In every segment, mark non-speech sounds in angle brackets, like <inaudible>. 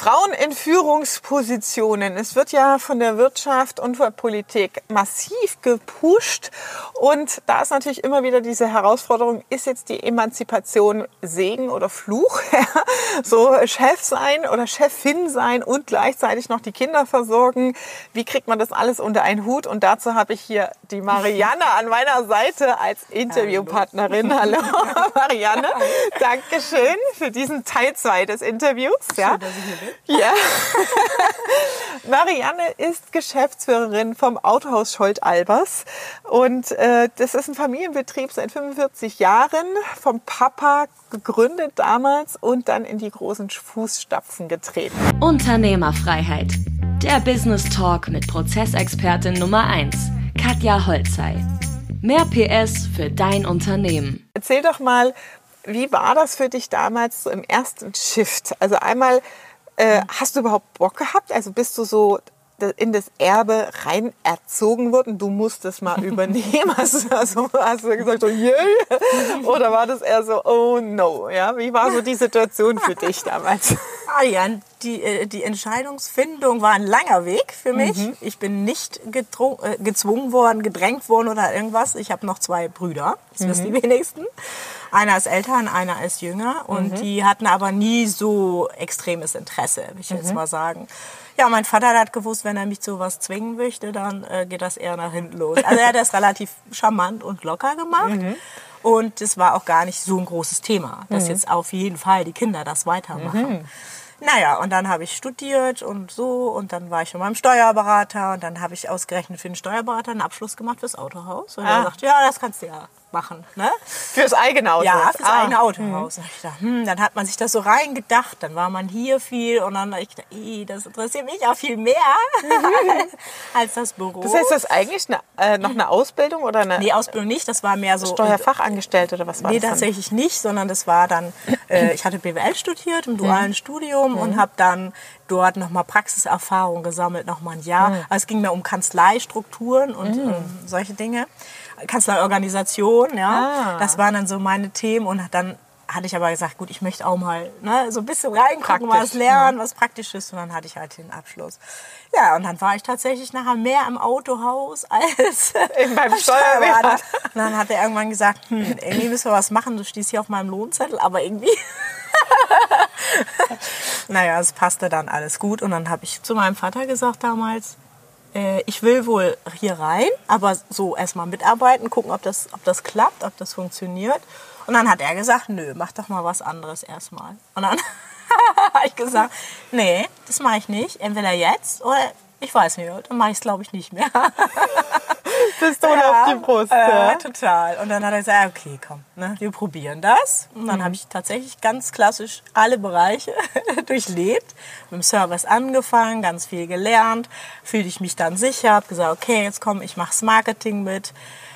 Frauen in Führungspositionen. Es wird ja von der Wirtschaft und von der Politik massiv gepusht. Und da ist natürlich immer wieder diese Herausforderung, ist jetzt die Emanzipation Segen oder Fluch? <laughs> so Chef sein oder Chefin sein und gleichzeitig noch die Kinder versorgen. Wie kriegt man das alles unter einen Hut? Und dazu habe ich hier die Marianne an meiner Seite als Interviewpartnerin. Hallo, <laughs> Marianne. Dankeschön für diesen Teil 2 des Interviews. Ja. Schön, Ja. <laughs> Marianne ist Geschäftsführerin vom Autohaus Scholt-Albers. Und äh, das ist ein Familienbetrieb seit 45 Jahren, vom Papa gegründet damals und dann in die großen Fußstapfen getreten. Unternehmerfreiheit. Der Business Talk mit Prozessexpertin Nummer 1, Katja Holzei. Mehr PS für dein Unternehmen. Erzähl doch mal, wie war das für dich damals so im ersten Shift? Also einmal, äh, hast du überhaupt Bock gehabt? Also bist du so in das Erbe rein erzogen worden, du musst es mal <laughs> übernehmen. Hast du, also, hast du gesagt, so, yeah? <laughs> oder war das eher so, oh no? Ja, wie war so die Situation für dich damals? <laughs> Arian, die, äh, die Entscheidungsfindung war ein langer Weg für mich. Mhm. Ich bin nicht äh, gezwungen worden, gedrängt worden oder irgendwas. Ich habe noch zwei Brüder, das mhm. wissen die wenigsten. Einer ist älter und einer ist jünger. Und mhm. die hatten aber nie so extremes Interesse, will ich jetzt mhm. mal sagen. Ja, mein Vater hat gewusst, wenn er mich zu was zwingen möchte, dann äh, geht das eher nach hinten los. Also er hat das relativ <laughs> charmant und locker gemacht. Mhm. Und es war auch gar nicht so ein großes Thema, dass mhm. jetzt auf jeden Fall die Kinder das weitermachen. Mhm. Naja, und dann habe ich studiert und so und dann war ich schon beim Steuerberater und dann habe ich ausgerechnet für den Steuerberater einen Abschluss gemacht fürs Autohaus. Und ah. er sagt, ja, das kannst du ja machen. Ne? Fürs eigene Autohaus? Ja, fürs ah. eigene Autohaus. Mhm. Ich dachte, hm, dann hat man sich das so reingedacht, dann war man hier viel und dann ich dachte, das interessiert mich auch viel mehr mhm. <laughs> als das Büro. Das heißt, das ist eigentlich eine, äh, noch eine Ausbildung oder eine? Nee, Ausbildung nicht, das war mehr so... Steuerfachangestellte oder was war nee, das? Nee, tatsächlich nicht, sondern das war dann, äh, <clears throat> ich hatte BWL studiert im dualen mhm. Studium und habe dann dort nochmal Praxiserfahrung gesammelt, nochmal ein Jahr. Mhm. Also es ging mir um Kanzleistrukturen und mhm. ähm, solche Dinge. Kanzlerorganisation, ja. Ah. Das waren dann so meine Themen und dann hatte ich aber gesagt, gut, ich möchte auch mal ne, so ein bisschen reingucken, Praktisch, was lernen, ja. was praktisch ist. Und dann hatte ich halt den Abschluss. Ja, und dann war ich tatsächlich nachher mehr im Autohaus <laughs> als beim Steuerberater. Und dann hat er irgendwann gesagt, hm, irgendwie müssen wir was machen. Du stehst hier auf meinem Lohnzettel, aber irgendwie... <laughs> naja, es passte dann alles gut. Und dann habe ich zu meinem Vater gesagt damals, äh, ich will wohl hier rein, aber so erstmal mitarbeiten, gucken, ob das, ob das klappt, ob das funktioniert. Und dann hat er gesagt, nö, mach doch mal was anderes erstmal. Und dann <laughs> habe ich gesagt, nee, das mache ich nicht. Entweder jetzt oder ich weiß nicht, dann mache ich es glaube ich nicht mehr. <laughs> Pistole ja, auf die Brust. Äh, ja. Total. Und dann hat er gesagt, okay, komm, ne, wir probieren das. Und dann mhm. habe ich tatsächlich ganz klassisch alle Bereiche <laughs> durchlebt. Mit dem Service angefangen, ganz viel gelernt, fühlte ich mich dann sicher, habe gesagt, okay, jetzt komm, ich mache das Marketing mit.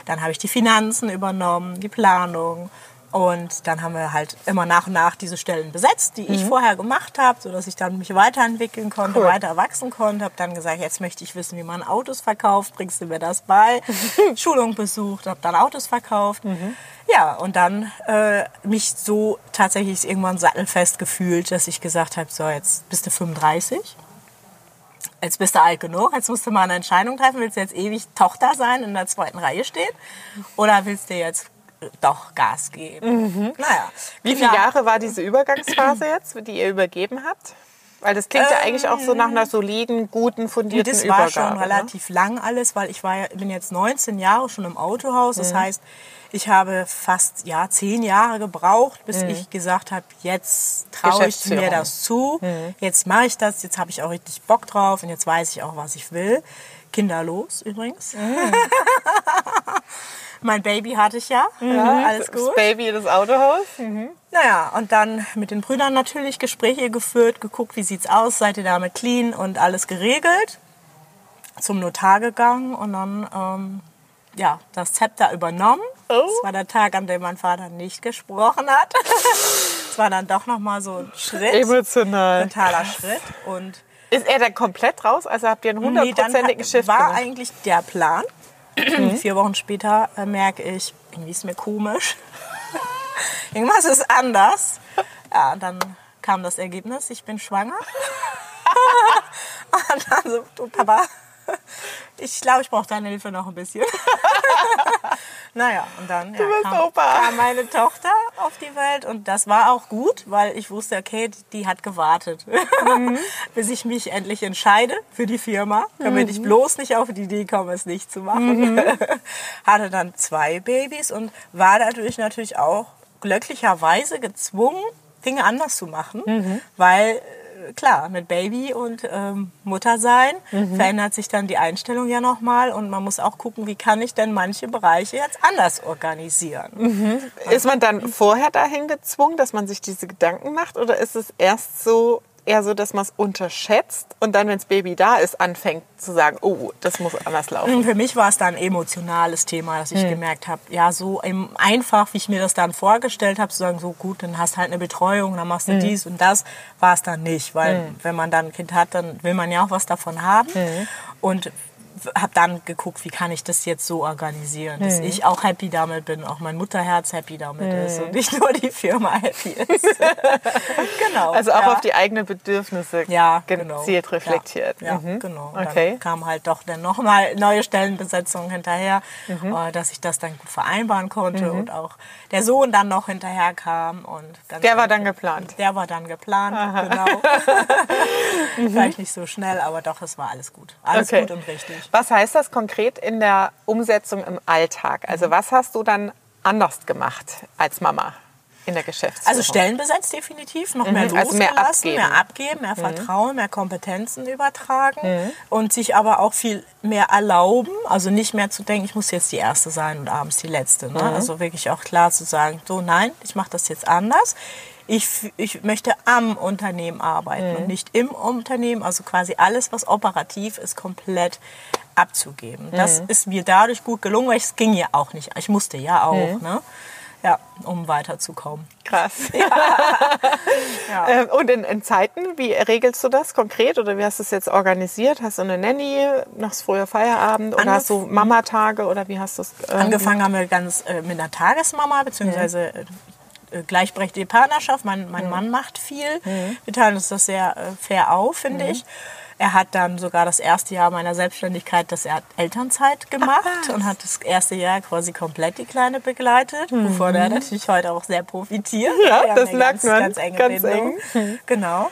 Dann habe ich die Finanzen übernommen, die Planung und dann haben wir halt immer nach und nach diese Stellen besetzt, die mhm. ich vorher gemacht habe, sodass ich dann mich weiterentwickeln konnte, cool. weiter wachsen konnte. Habe dann gesagt, jetzt möchte ich wissen, wie man Autos verkauft. Bringst du mir das bei? <laughs> Schulung besucht, habe dann Autos verkauft. Mhm. Ja, und dann äh, mich so tatsächlich irgendwann sattelfest gefühlt, dass ich gesagt habe, so jetzt bist du 35 jetzt bist du alt genug, jetzt musst du mal eine Entscheidung treffen, willst du jetzt ewig Tochter sein, in der zweiten Reihe stehen oder willst du jetzt doch Gas geben. Mhm. Naja. Wie viele Jahre war diese Übergangsphase jetzt, die ihr übergeben habt? Weil das klingt ähm, ja eigentlich auch so nach einer soliden, guten, fundierten das Übergabe. Das war schon ne? relativ lang alles, weil ich war, bin jetzt 19 Jahre schon im Autohaus. Das mhm. heißt, ich habe fast ja, zehn Jahre gebraucht, bis mhm. ich gesagt habe, jetzt traue ich mir das zu, mhm. jetzt mache ich das, jetzt habe ich auch richtig Bock drauf und jetzt weiß ich auch, was ich will. Kinderlos übrigens. <laughs> Mein Baby hatte ich ja. Mhm. ja alles gut. Das Baby das Autohaus. Mhm. Naja, und dann mit den Brüdern natürlich Gespräche geführt, geguckt, wie sieht's aus, seid ihr damit clean und alles geregelt. Zum Notar gegangen und dann ähm, ja, das Zepter übernommen. Oh. Das war der Tag, an dem mein Vater nicht gesprochen hat. <laughs> das war dann doch nochmal so ein Schritt. Emotional. Totaler Schritt. Und ist er dann komplett raus? Also habt ihr einen hundertprozentigen nee, Schiff war gemacht? eigentlich der Plan. Mhm. Vier Wochen später äh, merke ich, irgendwie ist mir komisch. <laughs> Irgendwas ist anders. Ja, dann kam das Ergebnis, ich bin schwanger. <laughs> und dann so, du Papa, ich glaube, ich brauche deine Hilfe noch ein bisschen. <laughs> naja, und dann ja, kam, kam meine Tochter auf die Welt und das war auch gut, weil ich wusste, okay, die, hat gewartet, Mhm. <laughs> bis ich mich endlich entscheide für die Firma, damit Mhm. ich bloß nicht auf die Idee komme, es nicht zu machen. <laughs> Hatte dann zwei Babys und war dadurch natürlich auch glücklicherweise gezwungen, Dinge anders zu machen, Mhm. weil klar, mit Baby und ähm, Mutter sein Mhm. verändert sich dann die Einstellung ja nochmal und man muss auch gucken, wie kann ich denn manche Bereiche jetzt anders organisieren. Mhm. Ist man dann vorher dahin gezwungen, dass man sich diese Gedanken macht? Oder ist es erst so, eher so, dass man es unterschätzt und dann, wenn das Baby da ist, anfängt zu sagen, oh, das muss anders laufen? Für mich war es dann ein emotionales Thema, dass ich Hm. gemerkt habe, ja, so einfach, wie ich mir das dann vorgestellt habe, zu sagen, so gut, dann hast halt eine Betreuung, dann machst du Hm. dies und das, war es dann nicht. Weil wenn man dann ein Kind hat, dann will man ja auch was davon haben. Hm. Und habe dann geguckt, wie kann ich das jetzt so organisieren, dass Hm. ich auch happy damit bin, auch mein Mutterherz happy damit ist und nicht nur die Firma happy ist. <laughs> genau. Also auch ja. auf die eigenen Bedürfnisse Ja, genau. gezielt reflektiert. Ja, ja Mhm. genau. Und Okay. Dann kam halt doch dann nochmal neue Stellenbesetzungen hinterher, Mhm. äh, dass ich das dann gut vereinbaren konnte und auch der Sohn dann noch hinterher kam. Und ganz Der war dann geplant. Der war dann geplant, genau. <laughs> <laughs> Vielleicht nicht so schnell, aber doch, es war alles gut. Alles Okay. gut und richtig. Was heißt das konkret in der Umsetzung im Alltag? Mhm. Also was hast du dann anders gemacht als Mama in der Geschäftsführung? Also Stellen besetzt definitiv, noch mehr Mhm, also mehr abgeben. mehr abgeben, mehr Vertrauen, mehr Kompetenzen übertragen Mhm. und sich aber auch viel mehr erlauben, also nicht mehr zu denken, ich muss jetzt die Erste sein und abends die Letzte. Ne? Mhm. Also wirklich auch klar zu sagen, so nein, ich mache das jetzt anders. Ich, ich möchte am Unternehmen arbeiten Mhm. und nicht im Unternehmen, also quasi alles, was operativ ist, komplett abzugeben. Das Mhm. ist mir dadurch gut gelungen, weil es ging ja auch nicht. Ich musste ja auch, Mhm. ne? Ja, um weiterzukommen. Krass. <laughs> <laughs> Ähm, Und in, in Zeiten, wie regelst du das konkret oder wie hast du es jetzt organisiert? Hast du eine Nanny, machst früher Feierabend oder Angef- hast du Mamatage oder wie hast du es? ähm, Angefangen haben wir ganz äh, mit einer Tagesmama, beziehungsweise äh, gleichberechtigte Partnerschaft. Mein, mein Mann macht viel. Wir teilen uns das sehr äh, fair auf, finde ich. Er hat dann sogar das erste Jahr meiner Selbstständigkeit, das er Elternzeit gemacht und hat das erste Jahr quasi komplett die Kleine begleitet, wovon er natürlich heute auch sehr profitiert. Ja, das merkt ganz, man. Ganz enge Ganz Bindung. Genau.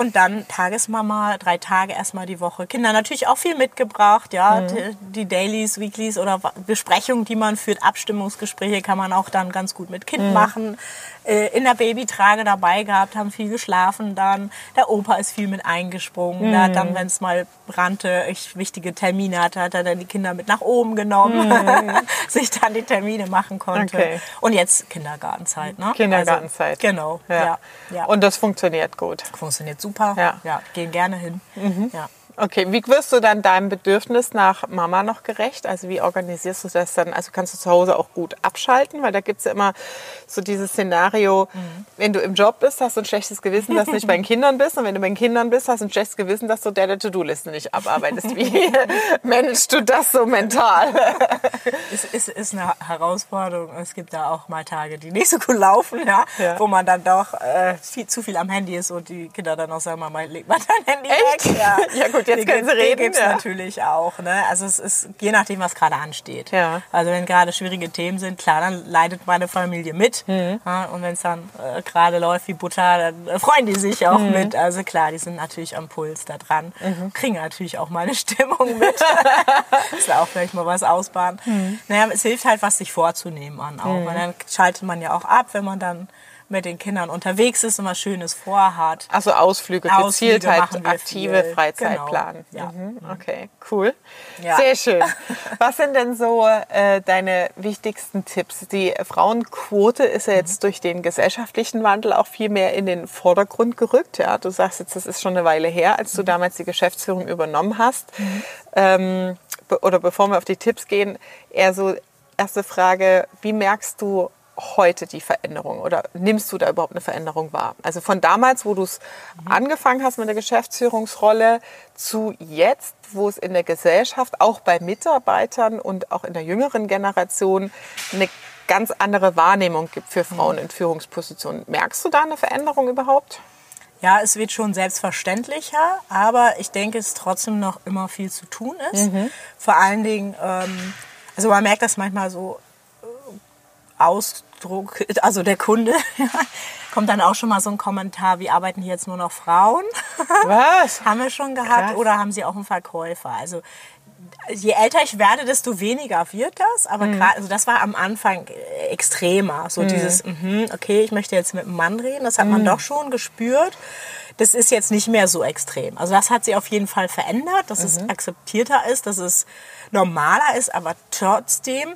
Und dann Tagesmama, drei Tage erstmal die Woche. Kinder natürlich auch viel mitgebracht, ja. Die, die Dailies, Weeklies oder Besprechungen, die man führt, Abstimmungsgespräche kann man auch dann ganz gut mit Kind machen. Äh, In der Babytrage dabei gehabt, haben viel geschlafen dann. Der Opa ist viel mit eingesprungen. Der hat dann, wenn es mal brannte, ich wichtige Termine hatte, hat er dann die Kinder mit nach oben genommen, <laughs> sich dann die Termine machen konnte. Okay. Und jetzt Kindergartenzeit, ne? Kindergartenzeit. Also, genau, Ja. ja. ja. Und das funktioniert gut. Funktioniert super. Ja. Mhm. ja gehen gerne hin. Ja. Okay, wie wirst du dann deinem Bedürfnis nach Mama noch gerecht? Also wie organisierst du das dann? Also kannst du zu Hause auch gut abschalten? Weil da gibt es ja immer so dieses Szenario, wenn du im Job bist, hast du ein schlechtes Gewissen, dass du nicht bei den <laughs> Kindern bist. Und wenn du bei den Kindern bist, hast du ein schlechtes Gewissen, dass du der To-Do-Liste nicht abarbeitest. Wie <laughs> managst du das so mental? Es ist, ist eine Herausforderung. Es gibt da auch mal Tage, die nicht so gut laufen, ja, Ja. wo man dann doch äh, viel, zu viel am Handy ist und die Kinder dann auch sagen, Mama, leg mal dein Handy Echt? weg. Ja, Ja, gut, jetzt Die können sie gibt- die reden, gibt's ja. natürlich auch. Ne? Also es ist je nachdem, was gerade ansteht. Ja. Also wenn gerade schwierige Themen sind, klar, dann leidet meine Familie mit. Mhm. Ja, und wenn es dann äh, gerade läuft wie Butter, dann äh, freuen die sich auch Mhm. mit. Also klar, die sind natürlich am Puls da dran. Kriegen natürlich auch meine <laughs> Stimmung mit. <laughs> Ist da auch vielleicht mal was ausbaden. Mhm. Naja, es hilft halt, was sich vorzunehmen an auch. Und dann schaltet man ja auch ab, wenn man dann mit den Kindern unterwegs ist und was Schönes vorhat. Also Ausflüge, Ausflüge gezielt halt aktive viel. Freizeit Genau. Ja. Mhm. Okay, cool. Ja. Sehr schön. <laughs> Was sind denn so äh, deine wichtigsten Tipps? Die Frauenquote ist ja jetzt durch den gesellschaftlichen Wandel auch viel mehr in den Vordergrund gerückt. Ja, du sagst jetzt, das ist schon eine Weile her, als du damals die Geschäftsführung übernommen hast. Ähm, be oder bevor wir auf die Tipps gehen, eher so erste Frage, wie merkst du heute die Veränderung oder nimmst du da überhaupt eine Veränderung wahr? Also von damals, wo du es angefangen hast mit der Geschäftsführungsrolle, zu jetzt, wo es in der Gesellschaft, auch bei Mitarbeitern und auch in der jüngeren Generation eine ganz andere Wahrnehmung gibt für Frauen in Führungspositionen. Merkst du da eine Veränderung überhaupt? Ja, es wird schon selbstverständlicher, aber ich denke, es trotzdem noch immer viel zu tun ist. Vor allen Dingen, ähm, also man merkt das manchmal so Ausdruck, also der Kunde, <laughs> kommt dann auch schon mal so ein Kommentar, wie arbeiten hier jetzt nur noch Frauen? <laughs> Was? haben wir schon gehabt Krass. oder haben sie auch einen Verkäufer? Also je älter ich werde, desto weniger wird das. Aber Mhm. gerade, also das war am Anfang äh, extremer. So dieses, mhm, okay, ich möchte jetzt mit einem Mann reden. Das hat Mhm. man doch schon gespürt. Das ist jetzt nicht mehr so extrem. Also das hat sich auf jeden Fall verändert, dass es Mhm. akzeptierter ist, dass es normaler ist. Aber trotzdem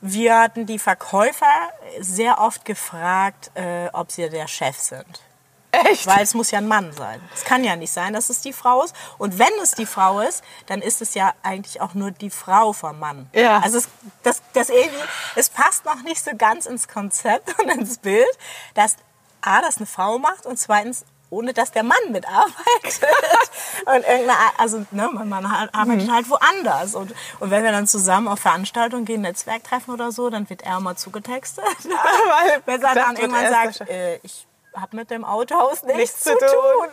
werden die Verkäufer sehr oft gefragt, äh, ob sie der Chef sind. Echt? Weil es muss ja ein Mann sein. Es kann ja nicht sein, dass es die Frau ist. Und wenn es die Frau ist, dann ist es ja eigentlich auch nur die Frau vom Mann. Ja. Also es, das, das irgendwie, es passt noch nicht so ganz ins Konzept <laughs> und ins Bild, dass A, das eine Frau macht und zweitens, ohne dass der Mann mitarbeitet. <laughs> und irgendeine, also ne, man, man arbeitet halt woanders. Und, und wenn wir dann zusammen auf Veranstaltungen gehen, Netzwerktreffen oder so, dann wird er immer zugetextet. <laughs> Weil <laughs> Wenn er dann irgendwann sagt, äh, ich habe mit dem Autohaus nichts, Nichts zu tun. tun.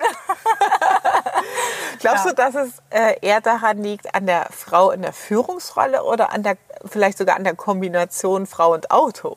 Glaubst du, dass es äh, eher daran liegt, an der Frau in der Führungsrolle oder an der, vielleicht sogar an der Kombination Frau und Auto?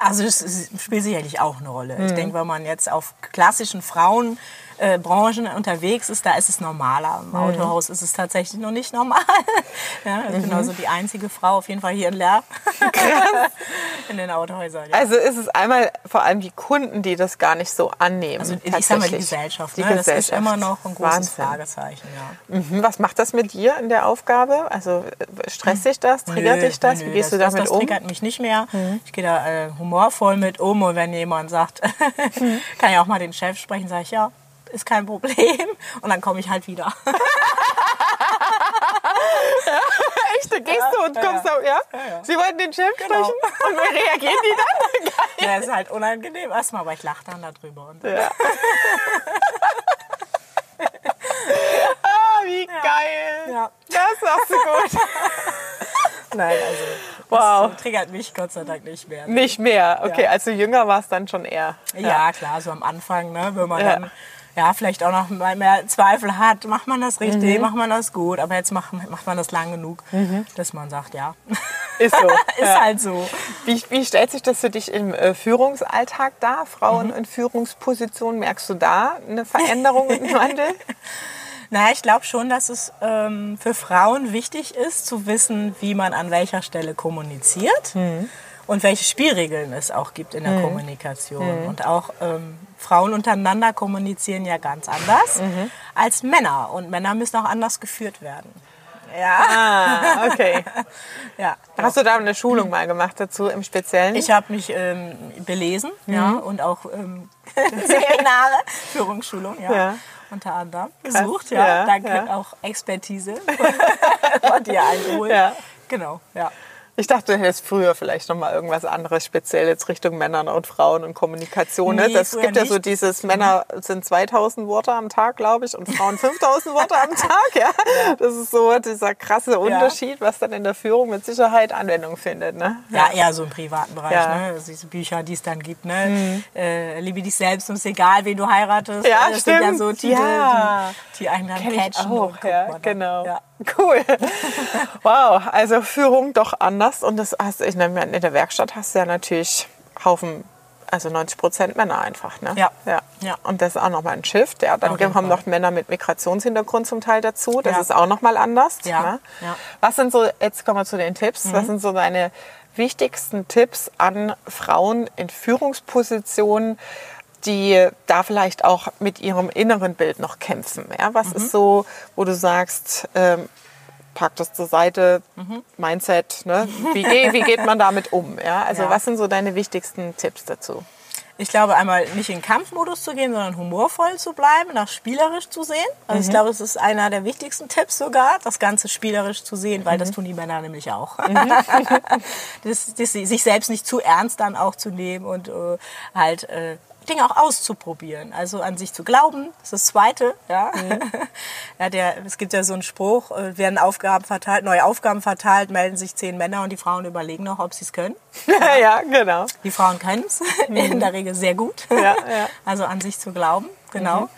Also das ist- spielt sicherlich auch eine Rolle. Mhm. Ich denke, wenn man jetzt auf klassischen Frauenbranchen äh, Branchen unterwegs ist, da ist es normaler. Im Mhm. Autohaus ist es tatsächlich noch nicht normal. <laughs> ja, ich bin also die einzige Frau auf jeden Fall hier in Leer. <laughs> in den Autohäusern. Ja. Also ist es einmal vor allem die Kunden, die das gar nicht so annehmen. Also ich sag mal die. Gesellschaft. Die ne? Das ist Gesellschaft. immer noch ein großes Wahnsinn. Fragezeichen. Ja. Mhm. Was macht das mit dir in der Aufgabe? Also äh, stresst dich das? Triggert Nö, dich das? nö, Wie gehst das, du damit das, das um? triggert mich nicht mehr. Ich gehe da äh, humorvoll mit um und wenn jemand sagt, <laughs> kann ja auch mal den Chef sprechen, sage ich, ja, ist kein Problem. Und dann komme ich halt wieder. <laughs> Echt? Da gehst du und kommst da, ja? Sie wollten den Chef Genau. sprechen? Und wie reagieren die dann? <laughs> Geil. Ja, ist halt unangenehm erstmal, aber ich lache dann darüber. Und Ja. <laughs> ah, wie geil. Ja. Das machst du gut. Nein, also Wow. das triggert mich Gott sei Dank nicht mehr. Nicht mehr. Okay, Ja. als du jünger warst, dann schon eher. Ja, klar, so am Anfang, ne, wenn man Ja. dann ja, vielleicht auch noch mal mehr Zweifel hat, macht man das richtig, Mhm. macht man das gut, aber jetzt macht, macht man das lang genug, dass man sagt, ja, Ist so. <laughs> ist ja. halt so. Wie, wie stellt sich das für dich im äh, Führungsalltag dar? Frauen Mhm. in Führungspositionen, merkst du da eine Veränderung einen Wandel? <laughs> <laughs> Na, ich glaube schon, dass es ähm, für Frauen wichtig ist, zu wissen, wie man an welcher Stelle kommuniziert und welche Spielregeln es auch gibt in der Kommunikation. Und auch ähm, Frauen untereinander kommunizieren ja ganz anders als Männer. Und Männer müssen auch anders geführt werden. Ja, Ah, okay. <laughs> ja. Hast du da eine Schulung mal gemacht dazu im Speziellen? Ich habe mich ähm, belesen ja, und auch ähm, <laughs> Seminare, Führungsschulung, ja, Ja. unter anderem besucht. Ja, ja, Danke ja. auch Expertise <laughs> von dir eingeholt. Ja. Genau, ja. Ich dachte, du hättest früher vielleicht noch mal irgendwas anderes speziell jetzt Richtung Männern und Frauen und Kommunikation. Ne? Nee, das gibt ja so dieses Männer sind 2000 Worte am Tag, glaube ich, und Frauen 5000 Worte am Tag. Ja? Das ist so dieser krasse Unterschied, was dann in der Führung mit Sicherheit Anwendung findet. Ne? Ja, eher so im privaten Bereich, Ja. Mhm. ne? Also diese Bücher, die es dann gibt, ne? Äh, liebe dich selbst und es ist egal, wen du heiratest. Ja, das sind ja stimmt. so Titel, Ja. die, die einen dann Kenn ich catchen. auch, und guckt ja, genau. Cool. Wow, also Führung doch anders. Und das hast, ich meine, in der Werkstatt hast du ja natürlich Haufen, also 90 Prozent Männer einfach. Ne? Ja. ja. Ja. Und das ist auch nochmal ein Shift. Ja. Dann kommen noch Männer mit Migrationshintergrund zum Teil dazu. Das Ja. ist auch nochmal anders. Ja. Ne? Ja. Mhm. Was sind so, jetzt kommen wir zu den Tipps, was sind so deine wichtigsten Tipps an Frauen in Führungspositionen, die da vielleicht auch mit ihrem inneren Bild noch kämpfen. Ja? Was Mhm. ist so, wo du sagst, ähm, pack das zur Seite, Mhm. Mindset, ne? wie, ge wie geht man damit um? Ja? Also Ja. was sind so deine wichtigsten Tipps dazu? Ich glaube, einmal nicht in Kampfmodus zu gehen, sondern humorvoll zu bleiben, das spielerisch zu sehen. Also ich glaube, es ist einer der wichtigsten Tipps sogar, das Ganze spielerisch zu sehen, weil das tun die Männer nämlich auch. <laughs> das, das, sich selbst nicht zu ernst dann auch zu nehmen und äh, halt äh, Dinge auch auszuprobieren, also an sich zu glauben, das ist das Zweite. Ja? Mhm. <laughs> ja, der, es gibt ja so einen Spruch, äh, werden Aufgaben verteilt, neue Aufgaben verteilt, melden sich zehn Männer und die Frauen überlegen noch, ob sie es können. <laughs> Ja, ja, genau. Die Frauen können es mhm. <laughs> in der Regel sehr gut. Ja, ja. Also an sich zu glauben, genau. Mhm.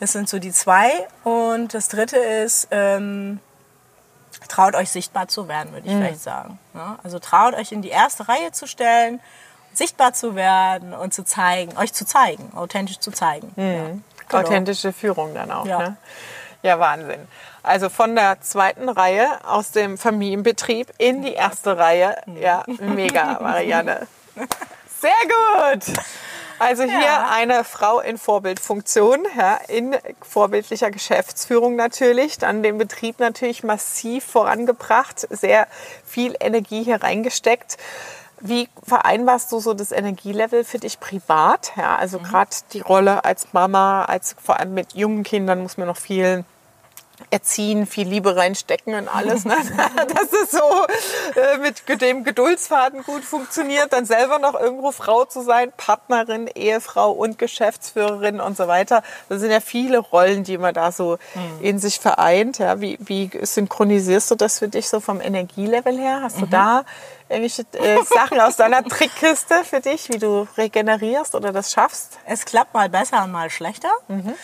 Das sind so die zwei. Und das Dritte ist, ähm, traut euch sichtbar zu werden, würde ich mhm. vielleicht sagen. Ja? Also traut euch in die erste Reihe zu stellen sichtbar zu werden und zu zeigen, euch zu zeigen, authentisch zu zeigen. Mhm. Ja, genau. Authentische Führung dann auch. Ja. Ne? ja, Wahnsinn. Also von der zweiten Reihe aus dem Familienbetrieb in die erste Reihe. Ja, mega, Marianne. Sehr gut. Also hier ja. eine Frau in Vorbildfunktion, ja, in vorbildlicher Geschäftsführung natürlich, dann den Betrieb natürlich massiv vorangebracht, sehr viel Energie hier reingesteckt. Wie vereinbarst du so das Energielevel für dich privat? Ja, also mhm. gerade die Rolle als Mama, als vor allem mit jungen Kindern muss man noch viel erziehen, viel Liebe reinstecken und alles, ne? <laughs> dass es so äh, mit dem Geduldsfaden gut funktioniert, dann selber noch irgendwo Frau zu sein, Partnerin, Ehefrau und Geschäftsführerin und so weiter. Das sind ja viele Rollen, die man da so mhm. in sich vereint. Ja? Wie, wie synchronisierst du das für dich so vom Energielevel her? Hast mhm. du da irgendwelche äh, Sachen aus deiner Trickkiste für dich, wie du regenerierst oder das schaffst? Es klappt mal besser und mal schlechter. Mhm.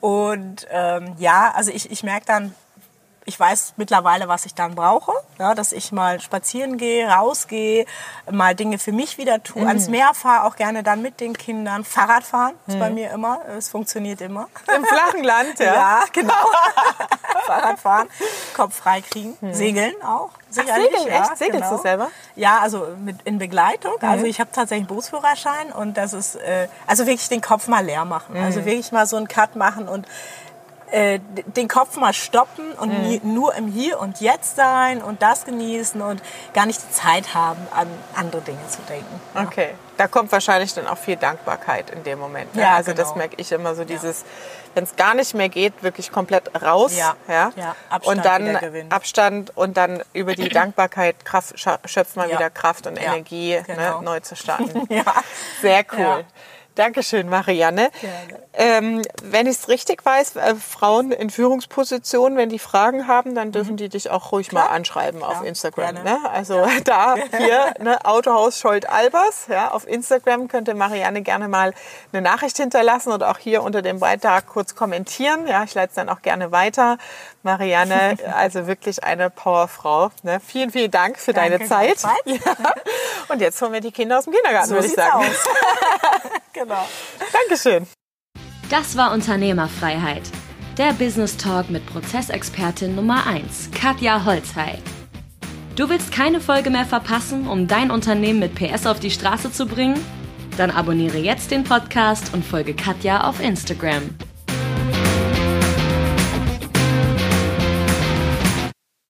Und ähm, ja, also ich, ich merke dann, ich weiß mittlerweile, was ich dann brauche. Ja, dass ich mal spazieren gehe, rausgehe, mal Dinge für mich wieder tue. Mhm. Ans Meer fahre, auch gerne dann mit den Kindern. Fahrrad fahren ist mhm. bei mir immer. Es funktioniert immer. Im flachen Land, <laughs> ja. Ja, genau. <laughs> Fahrrad fahren, Kopf frei kriegen. Mhm. Segeln auch. Sicherlich, Ach, segeln, ja, echt? Segelst genau. du selber? Ja, also mit, in Begleitung. Mhm. Also ich habe tatsächlich einen Berufsführerschein und das ist, äh, also wirklich den Kopf mal leer machen. Mhm. Also wirklich mal so einen Cut machen und äh, den Kopf mal stoppen und mhm. nur im Hier und Jetzt sein und das genießen und gar nicht die Zeit haben, an andere Dinge zu denken. Ja. Okay, da kommt wahrscheinlich dann auch viel Dankbarkeit in dem Moment. Ne? Ja, also genau. das merke ich immer so dieses, ja. wenn es gar nicht mehr geht, wirklich komplett raus. Ja, ja? ja Abstand und dann Abstand und dann über die <clears throat> Dankbarkeit Kraft, schöpft man wieder Kraft und Energie, ne, genau. ne, neu zu starten. <laughs> ja. Sehr cool. Dankeschön, Marianne. Ähm, wenn ich es richtig weiß, äh, Frauen in Führungspositionen, wenn die Fragen haben, dann dürfen mhm. die dich auch ruhig Klar. mal anschreiben Klar. auf Instagram. Ne? Also ja. <laughs> da <laughs> hier ne, Autohaus Scholt Albers. Ja, auf Instagram könnte Marianne gerne mal eine Nachricht hinterlassen oder auch hier unter dem Beitrag kurz kommentieren. Ja, ich leite es dann auch gerne weiter. Marianne, <laughs> also wirklich eine Powerfrau. Ne? Vielen, vielen Dank für Danke, deine Zeit. Ja. Und jetzt holen wir die Kinder aus dem Kindergarten, so würde ich sagen. Genau. Dankeschön. Das war Unternehmerfreiheit. Der Business Talk mit Prozessexpertin Nummer 1, Katja Holzhey. Du willst keine Folge mehr verpassen, um dein Unternehmen mit PS auf die Straße zu bringen? Dann abonniere jetzt den Podcast und folge Katja auf Instagram.